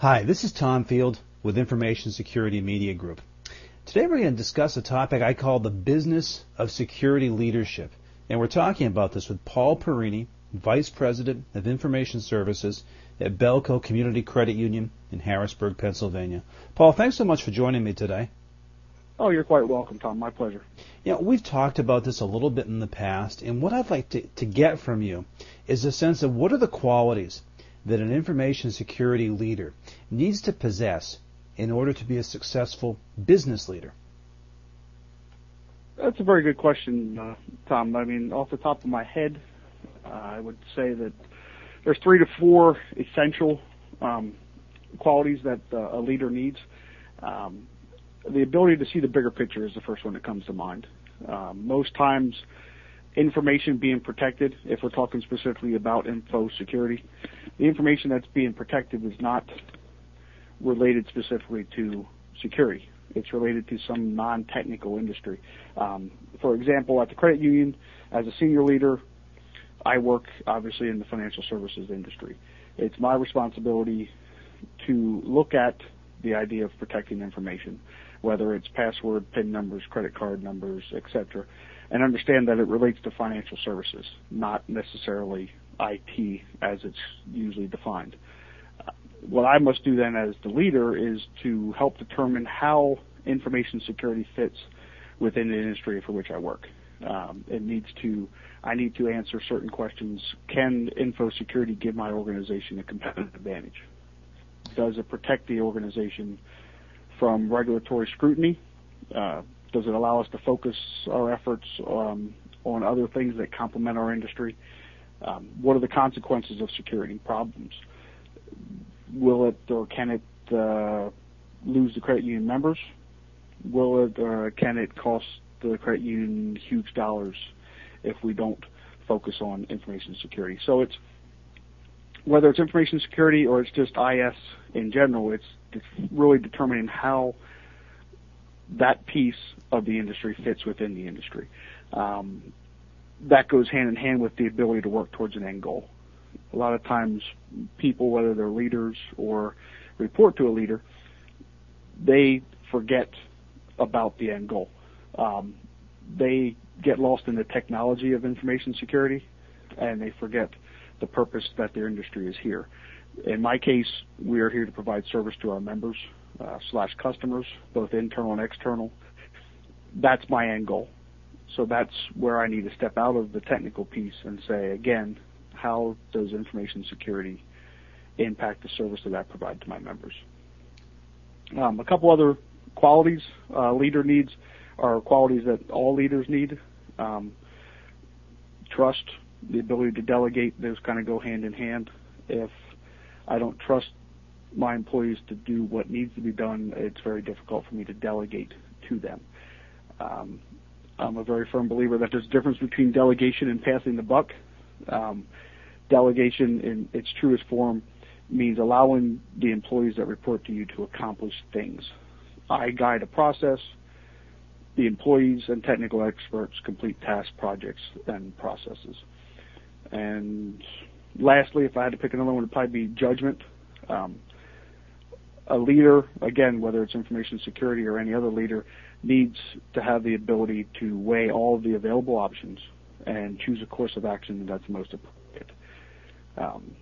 Hi, this is Tom Field with Information Security Media Group. Today we're going to discuss a topic I call the business of security leadership. And we're talking about this with Paul Perini, Vice President of Information Services at Belco Community Credit Union in Harrisburg, Pennsylvania. Paul, thanks so much for joining me today. Oh, you're quite welcome, Tom. My pleasure. You know, we've talked about this a little bit in the past, and what I'd like to, to get from you is a sense of what are the qualities that an information security leader needs to possess in order to be a successful business leader? That's a very good question, uh, Tom. I mean, off the top of my head, uh, I would say that there's three to four essential um, qualities that uh, a leader needs. Um, the ability to see the bigger picture is the first one that comes to mind. Um, most times, information being protected, if we're talking specifically about info security, the information that's being protected is not related specifically to security. It's related to some non-technical industry. Um, for example, at the credit union, as a senior leader, I work obviously in the financial services industry. It's my responsibility to look at the idea of protecting information, whether it's password, PIN numbers, credit card numbers, etc., and understand that it relates to financial services, not necessarily IT as it's usually defined. what I must do then as the leader is to help determine how information security fits within the industry for which I work. Um, it needs to, I need to answer certain questions. Can info security give my organization a competitive advantage? Does it protect the organization from regulatory scrutiny? Uh, does it allow us to focus our efforts um, on other things that complement our industry? Um, what are the consequences of security problems? Will it or can it uh, lose the credit union members? Will it or can it cost the credit union huge dollars if we don't focus on information security? So it's whether it's information security or it's just IS in general, it's, it's really determining how that piece of the industry fits within the industry. Um, that goes hand in hand with the ability to work towards an end goal. A lot of times, people, whether they're leaders or report to a leader, they forget about the end goal. Um, they get lost in the technology of information security, and they forget the purpose that their industry is here. In my case, we are here to provide service to our members uh, slash customers, both internal and external. That's my end goal. So that's where I need to step out of the technical piece and say, again, how does information security impact the service that I provide to my members? Um, a couple other qualities uh, leader needs are qualities that all leaders need. Um, trust, the ability to delegate, those kind of go hand in hand. If I don't trust my employees to do what needs to be done, it's very difficult for me to delegate to them. Um, I'm a very firm believer that there's a difference between delegation and passing the buck. Um, delegation, in its truest form, means allowing the employees that report to you to accomplish things. I guide a process. The employees and technical experts complete tasks, projects, and processes. And lastly, if I had to pick another one, it would probably be judgment. Um, a leader, again, whether it's information security or any other leader, needs to have the ability to weigh all of the available options and choose a course of action that's most appropriate. Um,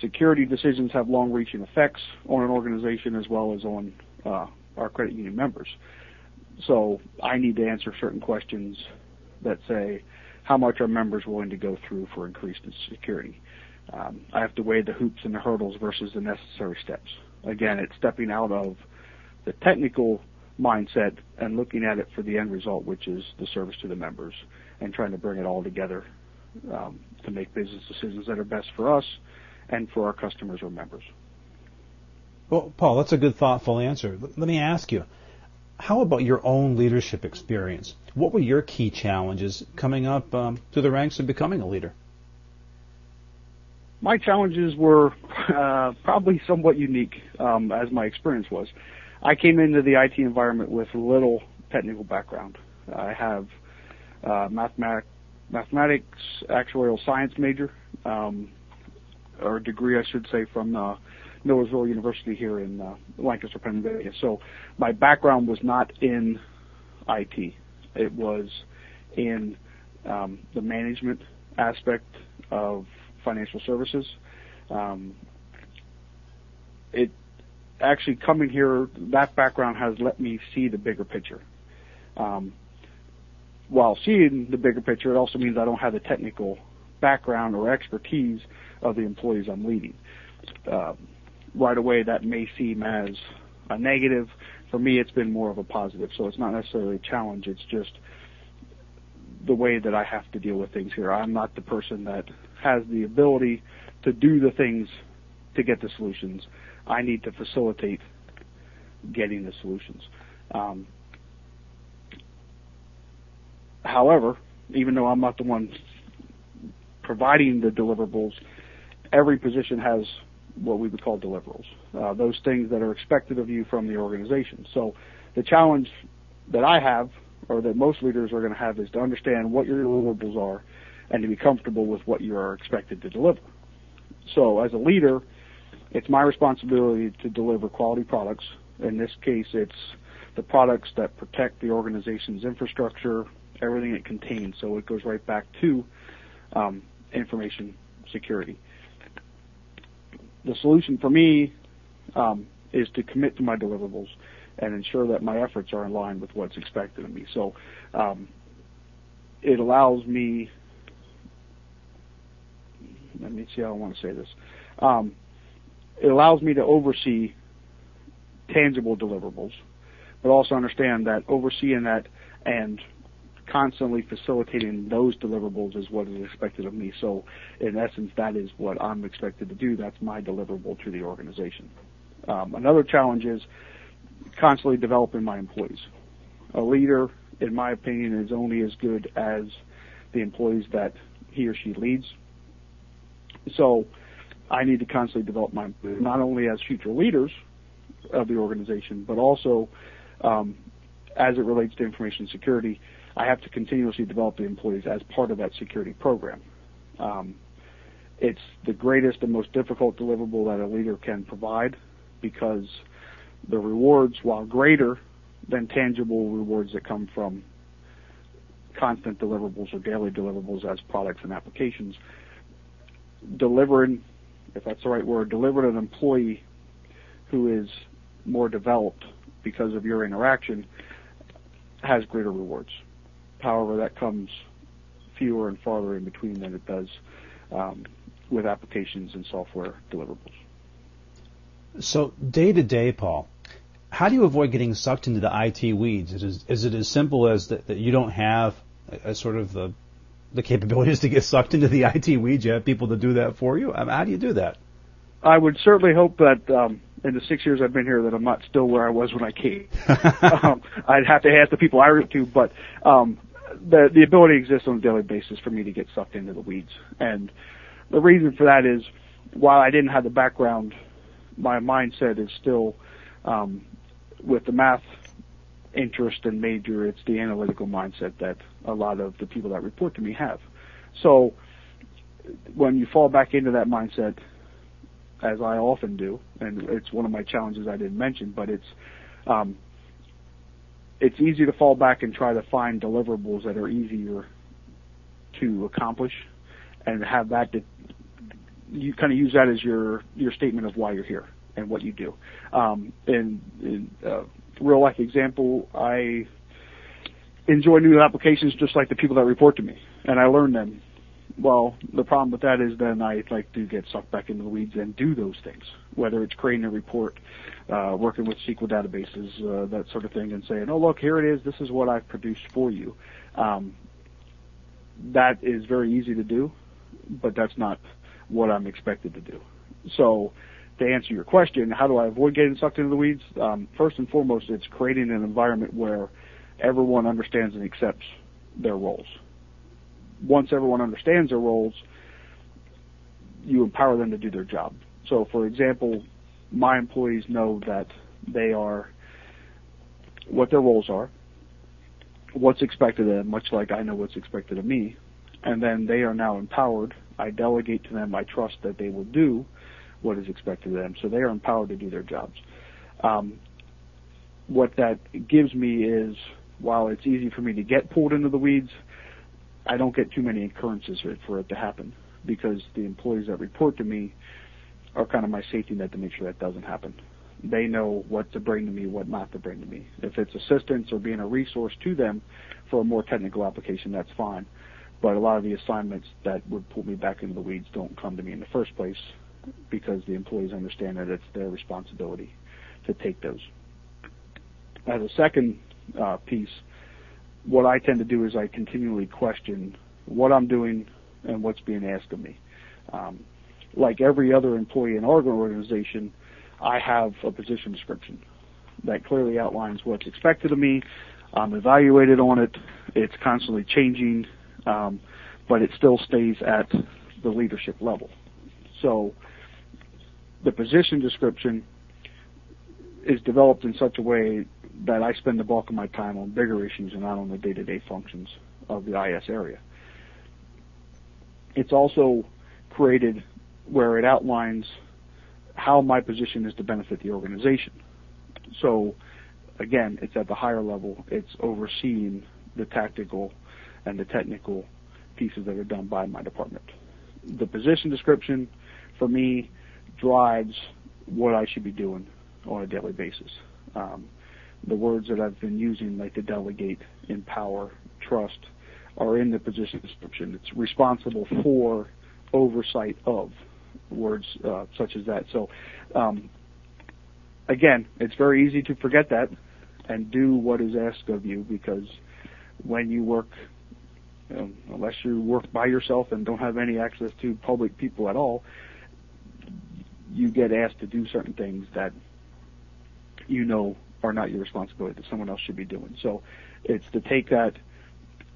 security decisions have long-reaching effects on an organization as well as on uh, our credit union members. So I need to answer certain questions that say how much are members willing to go through for increased security. Um, I have to weigh the hoops and the hurdles versus the necessary steps. Again, it's stepping out of the technical mindset and looking at it for the end result, which is the service to the members, and trying to bring it all together um, to make business decisions that are best for us and for our customers or members. Well, Paul, that's a good, thoughtful answer. Let me ask you, how about your own leadership experience? What were your key challenges coming up um, through the ranks of becoming a leader? My challenges were uh, probably somewhat unique, um, as my experience was. I came into the IT environment with little technical background. I have uh, mathematics, actuarial science major, um, or degree, I should say, from the Millersville University here in uh, Lancaster, Pennsylvania. So my background was not in IT. It was in um, the management aspect of financial services. Um, it actually coming here, that background has let me see the bigger picture. Um, while seeing the bigger picture, it also means I don't have the technical background or expertise of the employees I'm leading. Uh, right away, that may seem as a negative. For me, it's been more of a positive. So it's not necessarily a challenge. It's just the way that I have to deal with things here. I'm not the person that has the ability to do the things to get the solutions. I need to facilitate getting the solutions. Um, however, even though I'm not the one providing the deliverables, every position has what we would call deliverables, uh, those things that are expected of you from the organization. So the challenge that I have, or that most leaders are going to have, is to understand what your deliverables are and to be comfortable with what you are expected to deliver. So as a leader, it's my responsibility to deliver quality products. In this case, it's the products that protect the organization's infrastructure, everything it contains. So it goes right back to um, information security. The solution for me um, is to commit to my deliverables and ensure that my efforts are in line with what's expected of me. So um, it allows me. Let me see how I want to say this. Um, it allows me to oversee tangible deliverables, but also understand that overseeing that and constantly facilitating those deliverables is what is expected of me. So, in essence, that is what I'm expected to do. That's my deliverable to the organization. Um, another challenge is constantly developing my employees. A leader, in my opinion, is only as good as the employees that he or she leads. So, I need to constantly develop my not only as future leaders of the organization, but also um, as it relates to information security I have to continuously develop the employees as part of that security program. Um, it's the greatest and most difficult deliverable that a leader can provide because the rewards, while greater than tangible rewards that come from constant deliverables or daily deliverables as products and applications, delivering, if that's the right word, delivering an employee who is more developed because of your interaction has greater rewards. However, that comes fewer and farther in between than it does um, with applications and software deliverables. So day to day, Paul, how do you avoid getting sucked into the IT weeds? Is it, is it as simple as that, that you don't have a, a, sort of the the capabilities to get sucked into the IT weeds? You have people to do that for you. I mean, how do you do that? I would certainly hope that um, in the six years I've been here that I'm not still where I was when I came. um, I'd have to ask the people I reach to, but um, the the ability exists on a daily basis for me to get sucked into the weeds. And the reason for that is while I didn't have the background, my mindset is still um, with the math interest and major. It's the analytical mindset that a lot of the people that report to me have. So when you fall back into that mindset, as I often do, and it's one of my challenges I didn't mention, but it's um, it's easy to fall back and try to find deliverables that are easier to accomplish and have that you kind of use that as your your statement of why you're here and what you do. Um, in, in uh, real life example, I enjoy new applications just like the people that report to me, and I learn them well, the problem with that is then I like to get sucked back into the weeds and do those things, whether it's creating a report, uh, working with SQL databases, uh, that sort of thing, and saying, "Oh, look, here it is. This is what I've produced for you." Um, that is very easy to do, but that's not what I'm expected to do. So, to answer your question, how do I avoid getting sucked into the weeds? Um, first and foremost, it's creating an environment where everyone understands and accepts their roles once everyone understands their roles, you empower them to do their job. So, for example, my employees know that they are what their roles are, what's expected of them, much like I know what's expected of me, and then they are now empowered. I delegate to them. I trust that they will do what is expected of them. So they are empowered to do their jobs. Um, what that gives me is, while it's easy for me to get pulled into the weeds, I don't get too many occurrences for it to happen because the employees that report to me are kind of my safety net to make sure that doesn't happen. They know what to bring to me, what not to bring to me. If it's assistance or being a resource to them for a more technical application, that's fine. But a lot of the assignments that would pull me back into the weeds don't come to me in the first place because the employees understand that it's their responsibility to take those. As a second uh, piece, what I tend to do is I continually question what I'm doing and what's being asked of me. Um, like every other employee in our organization, I have a position description that clearly outlines what's expected of me. I'm evaluated on it. It's constantly changing, um, but it still stays at the leadership level. So the position description is developed in such a way that I spend the bulk of my time on bigger issues and not on the day-to-day functions of the IS area. It's also created where it outlines how my position is to benefit the organization. So again, it's at the higher level. It's overseeing the tactical and the technical pieces that are done by my department. The position description for me drives what I should be doing on a daily basis. Um, the words that I've been using, like to delegate, empower, trust, are in the position description. It's responsible for oversight of words uh, such as that. So, um, again, it's very easy to forget that and do what is asked of you because when you work, you know, unless you work by yourself and don't have any access to public people at all, you get asked to do certain things that you know are not your responsibility that someone else should be doing. So it's to take that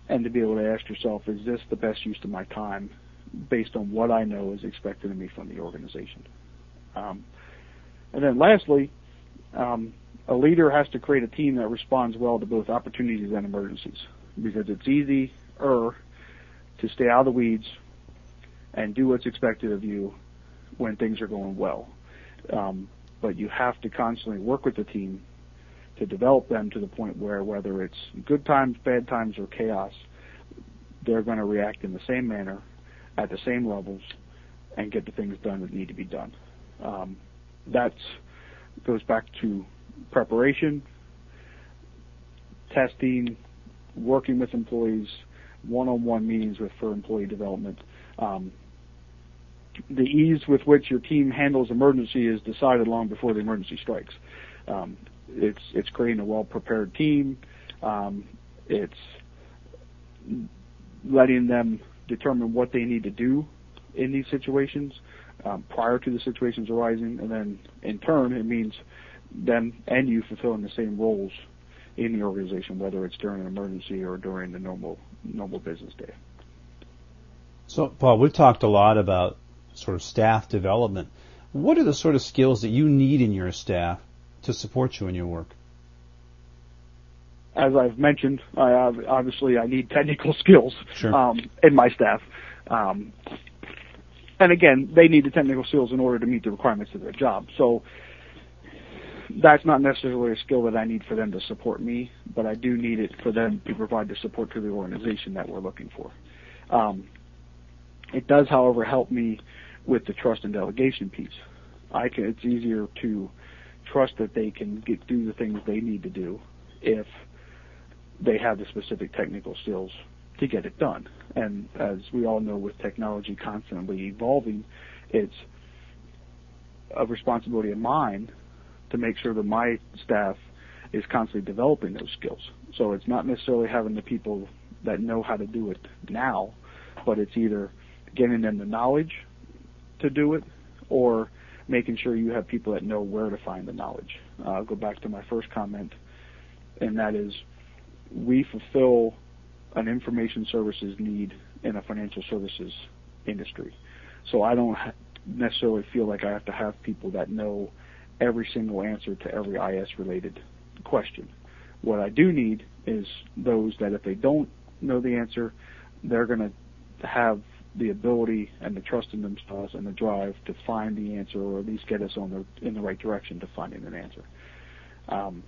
and to be able to ask yourself, is this the best use of my time based on what I know is expected of me from the organization? Um, and then lastly, um, a leader has to create a team that responds well to both opportunities and emergencies because it's easier to stay out of the weeds and do what's expected of you when things are going well. Um, but you have to constantly work with the team to develop them to the point where whether it's good times, bad times, or chaos, they're going to react in the same manner, at the same levels, and get the things done that need to be done. Um, that goes back to preparation, testing, working with employees, one-on-one meetings with for employee development. Um, the ease with which your team handles emergency is decided long before the emergency strikes. Um, it's it's creating a well prepared team. Um, it's letting them determine what they need to do in these situations um, prior to the situations arising, and then in turn it means them and you fulfilling the same roles in the organization, whether it's during an emergency or during the normal normal business day. So, Paul, we've talked a lot about sort of staff development. What are the sort of skills that you need in your staff to support you in your work? As I've mentioned, I obviously I need technical skills sure. um, in my staff. Um, and again, they need the technical skills in order to meet the requirements of their job. So that's not necessarily a skill that I need for them to support me, but I do need it for them to provide the support to the organization that we're looking for. Um, it does, however, help me with the trust and delegation piece. I can, it's easier to trust that they can get do the things they need to do if they have the specific technical skills to get it done. And as we all know, with technology constantly evolving, it's a responsibility of mine to make sure that my staff is constantly developing those skills. So it's not necessarily having the people that know how to do it now, but it's either getting them the knowledge to do it or making sure you have people that know where to find the knowledge. Uh, I'll go back to my first comment, and that is we fulfill an information services need in a financial services industry. So I don't necessarily feel like I have to have people that know every single answer to every IS related question. What I do need is those that if they don't know the answer, they're going to have the ability and the trust in themselves and the drive to find the answer or at least get us on the in the right direction to finding an answer. Um,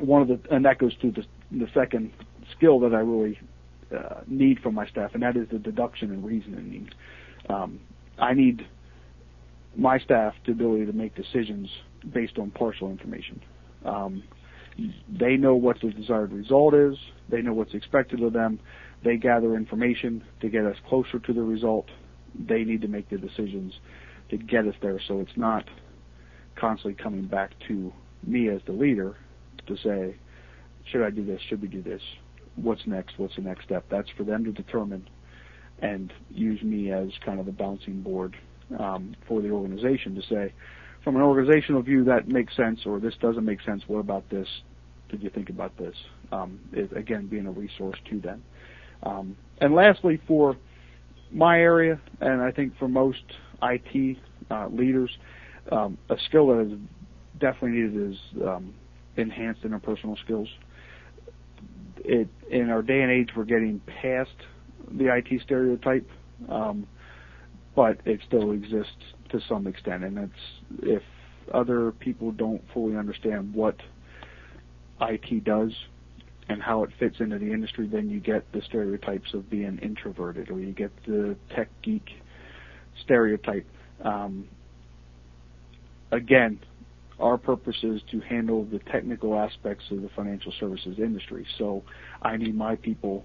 one of the and that goes to the, the second skill that I really uh, need from my staff, and that is the deduction and reasoning. Um, I need my staff the ability to make decisions based on partial information. Um, they know what the desired result is. They know what's expected of them. They gather information to get us closer to the result. They need to make the decisions to get us there so it's not constantly coming back to me as the leader to say, should I do this? Should we do this? What's next? What's the next step? That's for them to determine and use me as kind of the bouncing board um, for the organization to say, from an organizational view, that makes sense, or this doesn't make sense. What about this? Did you think about this? Um, it, again, being a resource to them. Um, and lastly, for my area, and I think for most IT uh, leaders, um, a skill that is definitely needed is um, enhanced interpersonal skills. It, in our day and age, we're getting past the IT stereotype, um, but it still exists to some extent. And it's if other people don't fully understand what IT does and how it fits into the industry, then you get the stereotypes of being introverted, or you get the tech geek stereotype. Um, again, our purpose is to handle the technical aspects of the financial services industry. So I need my people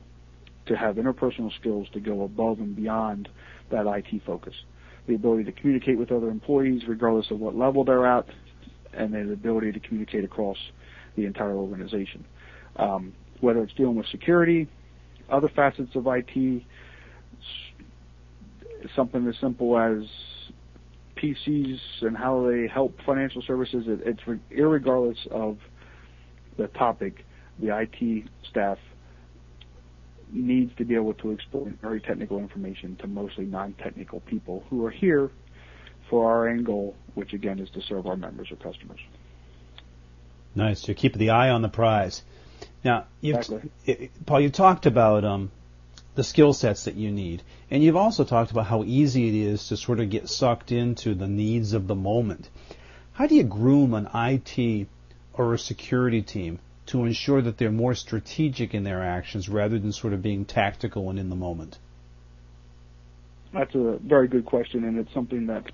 to have interpersonal skills to go above and beyond that IT focus. The ability to communicate with other employees regardless of what level they're at, and the ability to communicate across the entire organization. Um, whether it's dealing with security, other facets of IT, something as simple as PCs and how they help financial services. It, it's re- irregardless of the topic, the IT staff needs to be able to explain very technical information to mostly non-technical people who are here for our end goal, which again is to serve our members or customers. Nice. You're the eye on the prize. Now, you've, exactly. Paul, you talked about um, the skill sets that you need, and you've also talked about how easy it is to sort of get sucked into the needs of the moment. How do you groom an IT or a security team to ensure that they're more strategic in their actions rather than sort of being tactical and in the moment? That's a very good question, and it's something that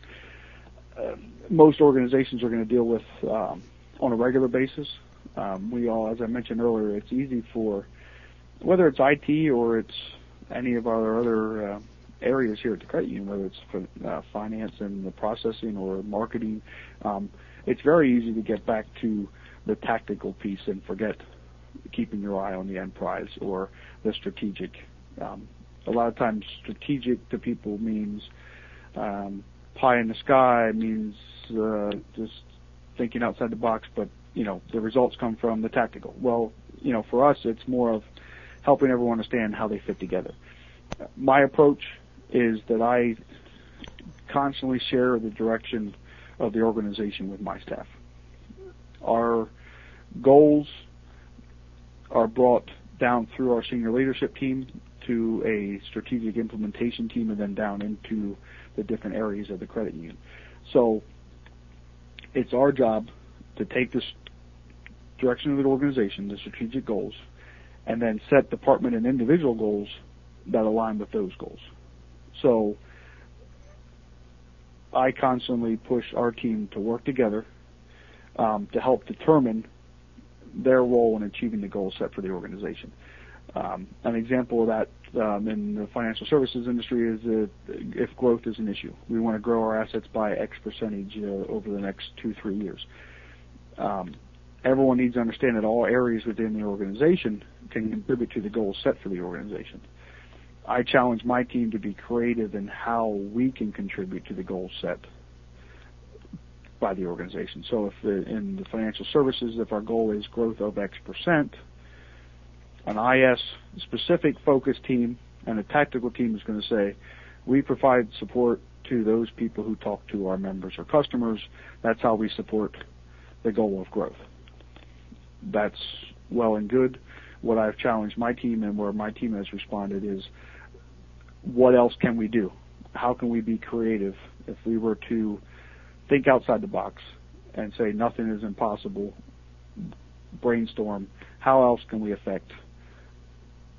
uh, most organizations are going to deal with um, on a regular basis. Um, we all, as I mentioned earlier, it's easy for whether it's IT or it's any of our other uh, areas here at the credit union, whether it's for uh, finance and the processing or marketing. Um, it's very easy to get back to the tactical piece and forget keeping your eye on the end prize or the strategic. Um, a lot of times, strategic to people means um, pie in the sky, means uh, just thinking outside the box, but you know the results come from the tactical. Well, you know, for us, it's more of helping everyone understand how they fit together. My approach is that I constantly share the direction of the organization with my staff. Our goals are brought down through our senior leadership team to a strategic implementation team and then down into the different areas of the credit union. So it's our job to take this direction of the organization, the strategic goals, and then set department and individual goals that align with those goals. So I constantly push our team to work together um, to help determine their role in achieving the goals set for the organization. Um, an example of that um, in the financial services industry is that if growth is an issue, we want to grow our assets by X percentage uh, over the next two, three years. Um, everyone needs to understand that all areas within the organization can contribute to the goals set for the organization. I challenge my team to be creative in how we can contribute to the goals set by the organization. So if the, in the financial services, if our goal is growth of X percent, an IS specific focus team and a tactical team is going to say, we provide support to those people who talk to our members or customers. That's how we support the goal of growth. That's well and good. What I've challenged my team and where my team has responded is what else can we do? How can we be creative if we were to think outside the box and say nothing is impossible? Brainstorm. How else can we affect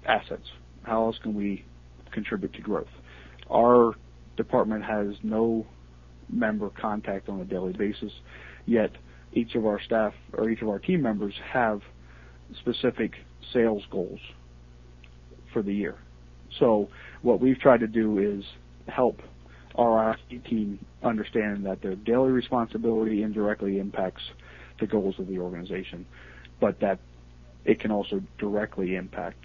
assets? How else can we contribute to growth? Our department has no member contact on a daily basis, yet each of our staff or each of our team members have specific sales goals for the year. So what we've tried to do is help IT team understand that their daily responsibility indirectly impacts the goals of the organization, but that it can also directly impact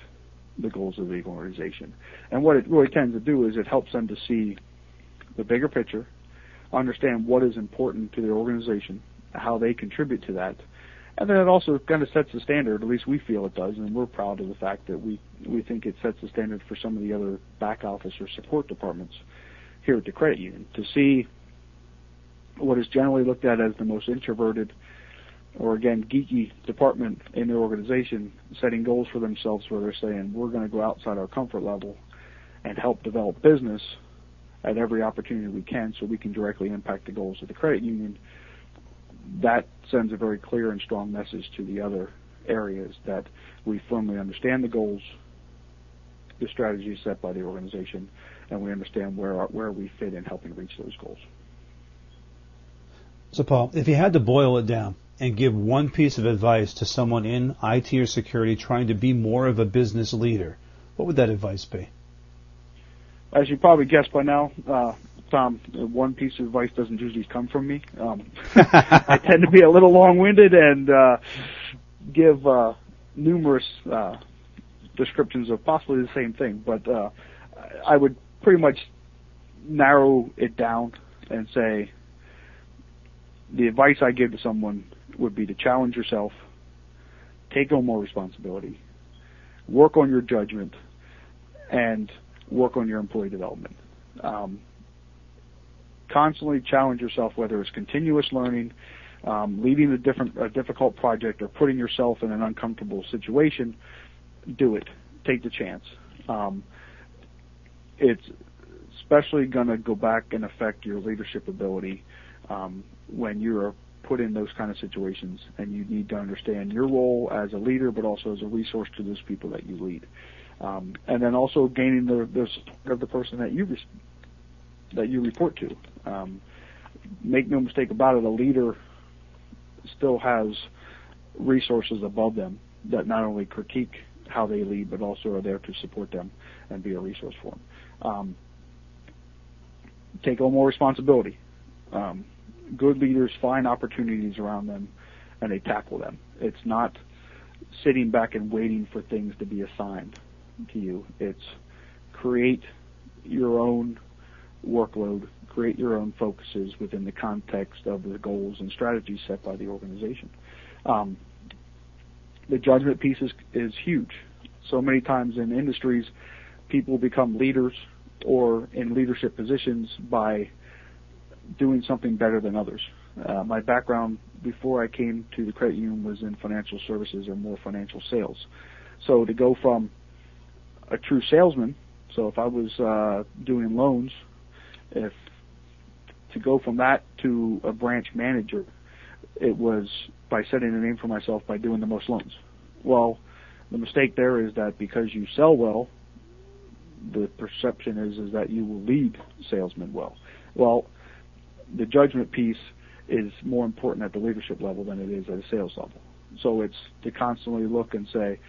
the goals of the organization. And what it really tends to do is it helps them to see the bigger picture, understand what is important to their organization, how they contribute to that, and then it also kind of sets the standard. At least we feel it does, and we're proud of the fact that we we think it sets the standard for some of the other back office or support departments here at the credit union to see what is generally looked at as the most introverted or again geeky department in the organization setting goals for themselves where they're saying we're going to go outside our comfort level and help develop business at every opportunity we can so we can directly impact the goals of the credit union. That sends a very clear and strong message to the other areas that we firmly understand the goals, the strategies set by the organization, and we understand where our, where we fit in helping reach those goals. So, Paul, if you had to boil it down and give one piece of advice to someone in IT or security trying to be more of a business leader, what would that advice be? As you probably guessed by now, uh, Tom, one piece of advice doesn't usually come from me. Um, I tend to be a little long-winded and uh, give uh, numerous uh, descriptions of possibly the same thing, but uh, I would pretty much narrow it down and say the advice I give to someone would be to challenge yourself, take on more responsibility, work on your judgment, and work on your employee development. Um, constantly challenge yourself, whether it's continuous learning, um, leading a different a difficult project, or putting yourself in an uncomfortable situation. Do it. Take the chance. Um, it's especially going to go back and affect your leadership ability um, when you're put in those kind of situations, and you need to understand your role as a leader, but also as a resource to those people that you lead. Um, and then also gaining the, the support of the person that you that you report to. Um, make no mistake about it, a leader still has resources above them that not only critique how they lead, but also are there to support them and be a resource for them. Um, take on more responsibility. Um, good leaders find opportunities around them and they tackle them. It's not sitting back and waiting for things to be assigned to you. It's create your own workload, create your own focuses within the context of the goals and strategies set by the organization. Um, the judgment piece is, is huge. So many times in industries, people become leaders or in leadership positions by doing something better than others. Uh, my background before I came to the credit union was in financial services or more financial sales. So to go from a true salesman, so if I was uh, doing loans if to go from that to a branch manager, it was by setting a name for myself by doing the most loans. Well, the mistake there is that because you sell well, the perception is is that you will lead salesmen well. Well, the judgment piece is more important at the leadership level than it is at a sales level. So it's to constantly look and say,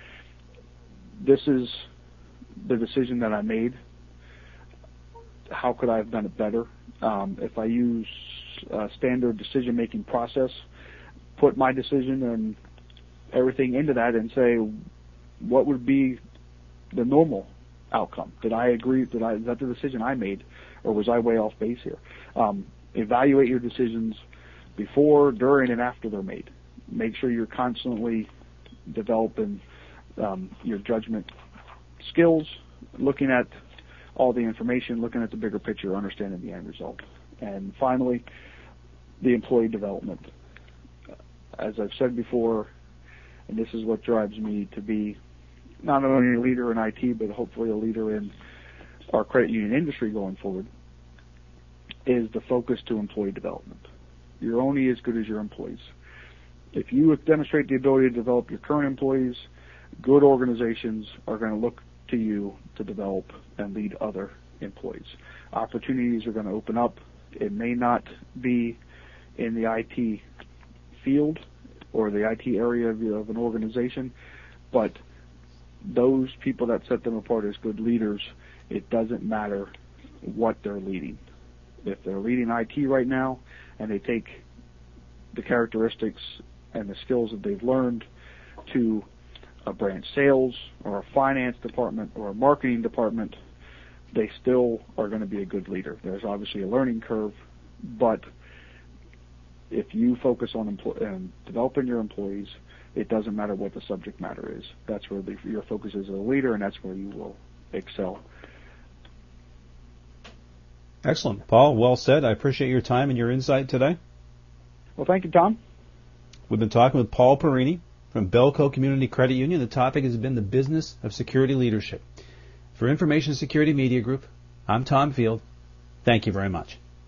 this is the decision that I made how could I have done it better? Um, if I use a standard decision making process, put my decision and everything into that and say, what would be the normal outcome? Did I agree? Did I, is that the decision I made or was I way off base here? Um, evaluate your decisions before, during, and after they're made. Make sure you're constantly developing um, your judgment skills, looking at all the information, looking at the bigger picture, understanding the end result. And finally, the employee development. As I've said before, and this is what drives me to be not only a leader in IT, but hopefully a leader in our credit union industry going forward is the focus to employee development. You're only as good as your employees. If you demonstrate the ability to develop your current employees, good organizations are going to look to you to develop and lead other employees. Opportunities are going to open up. It may not be in the IT field or the IT area of, of an organization, but those people that set them apart as good leaders, it doesn't matter what they're leading. If they're leading IT right now and they take the characteristics and the skills that they've learned to a branch sales or a finance department or a marketing department, they still are going to be a good leader. There's obviously a learning curve, but if you focus on empl- um, developing your employees, it doesn't matter what the subject matter is. That's where the, your focus is as a leader, and that's where you will excel. Excellent. Paul, well said. I appreciate your time and your insight today. Well, thank you, Tom. We've been talking with Paul Perini from Belco Community Credit Union. The topic has been the business of security leadership. For Information Security Media Group, I'm Tom Field. Thank you very much.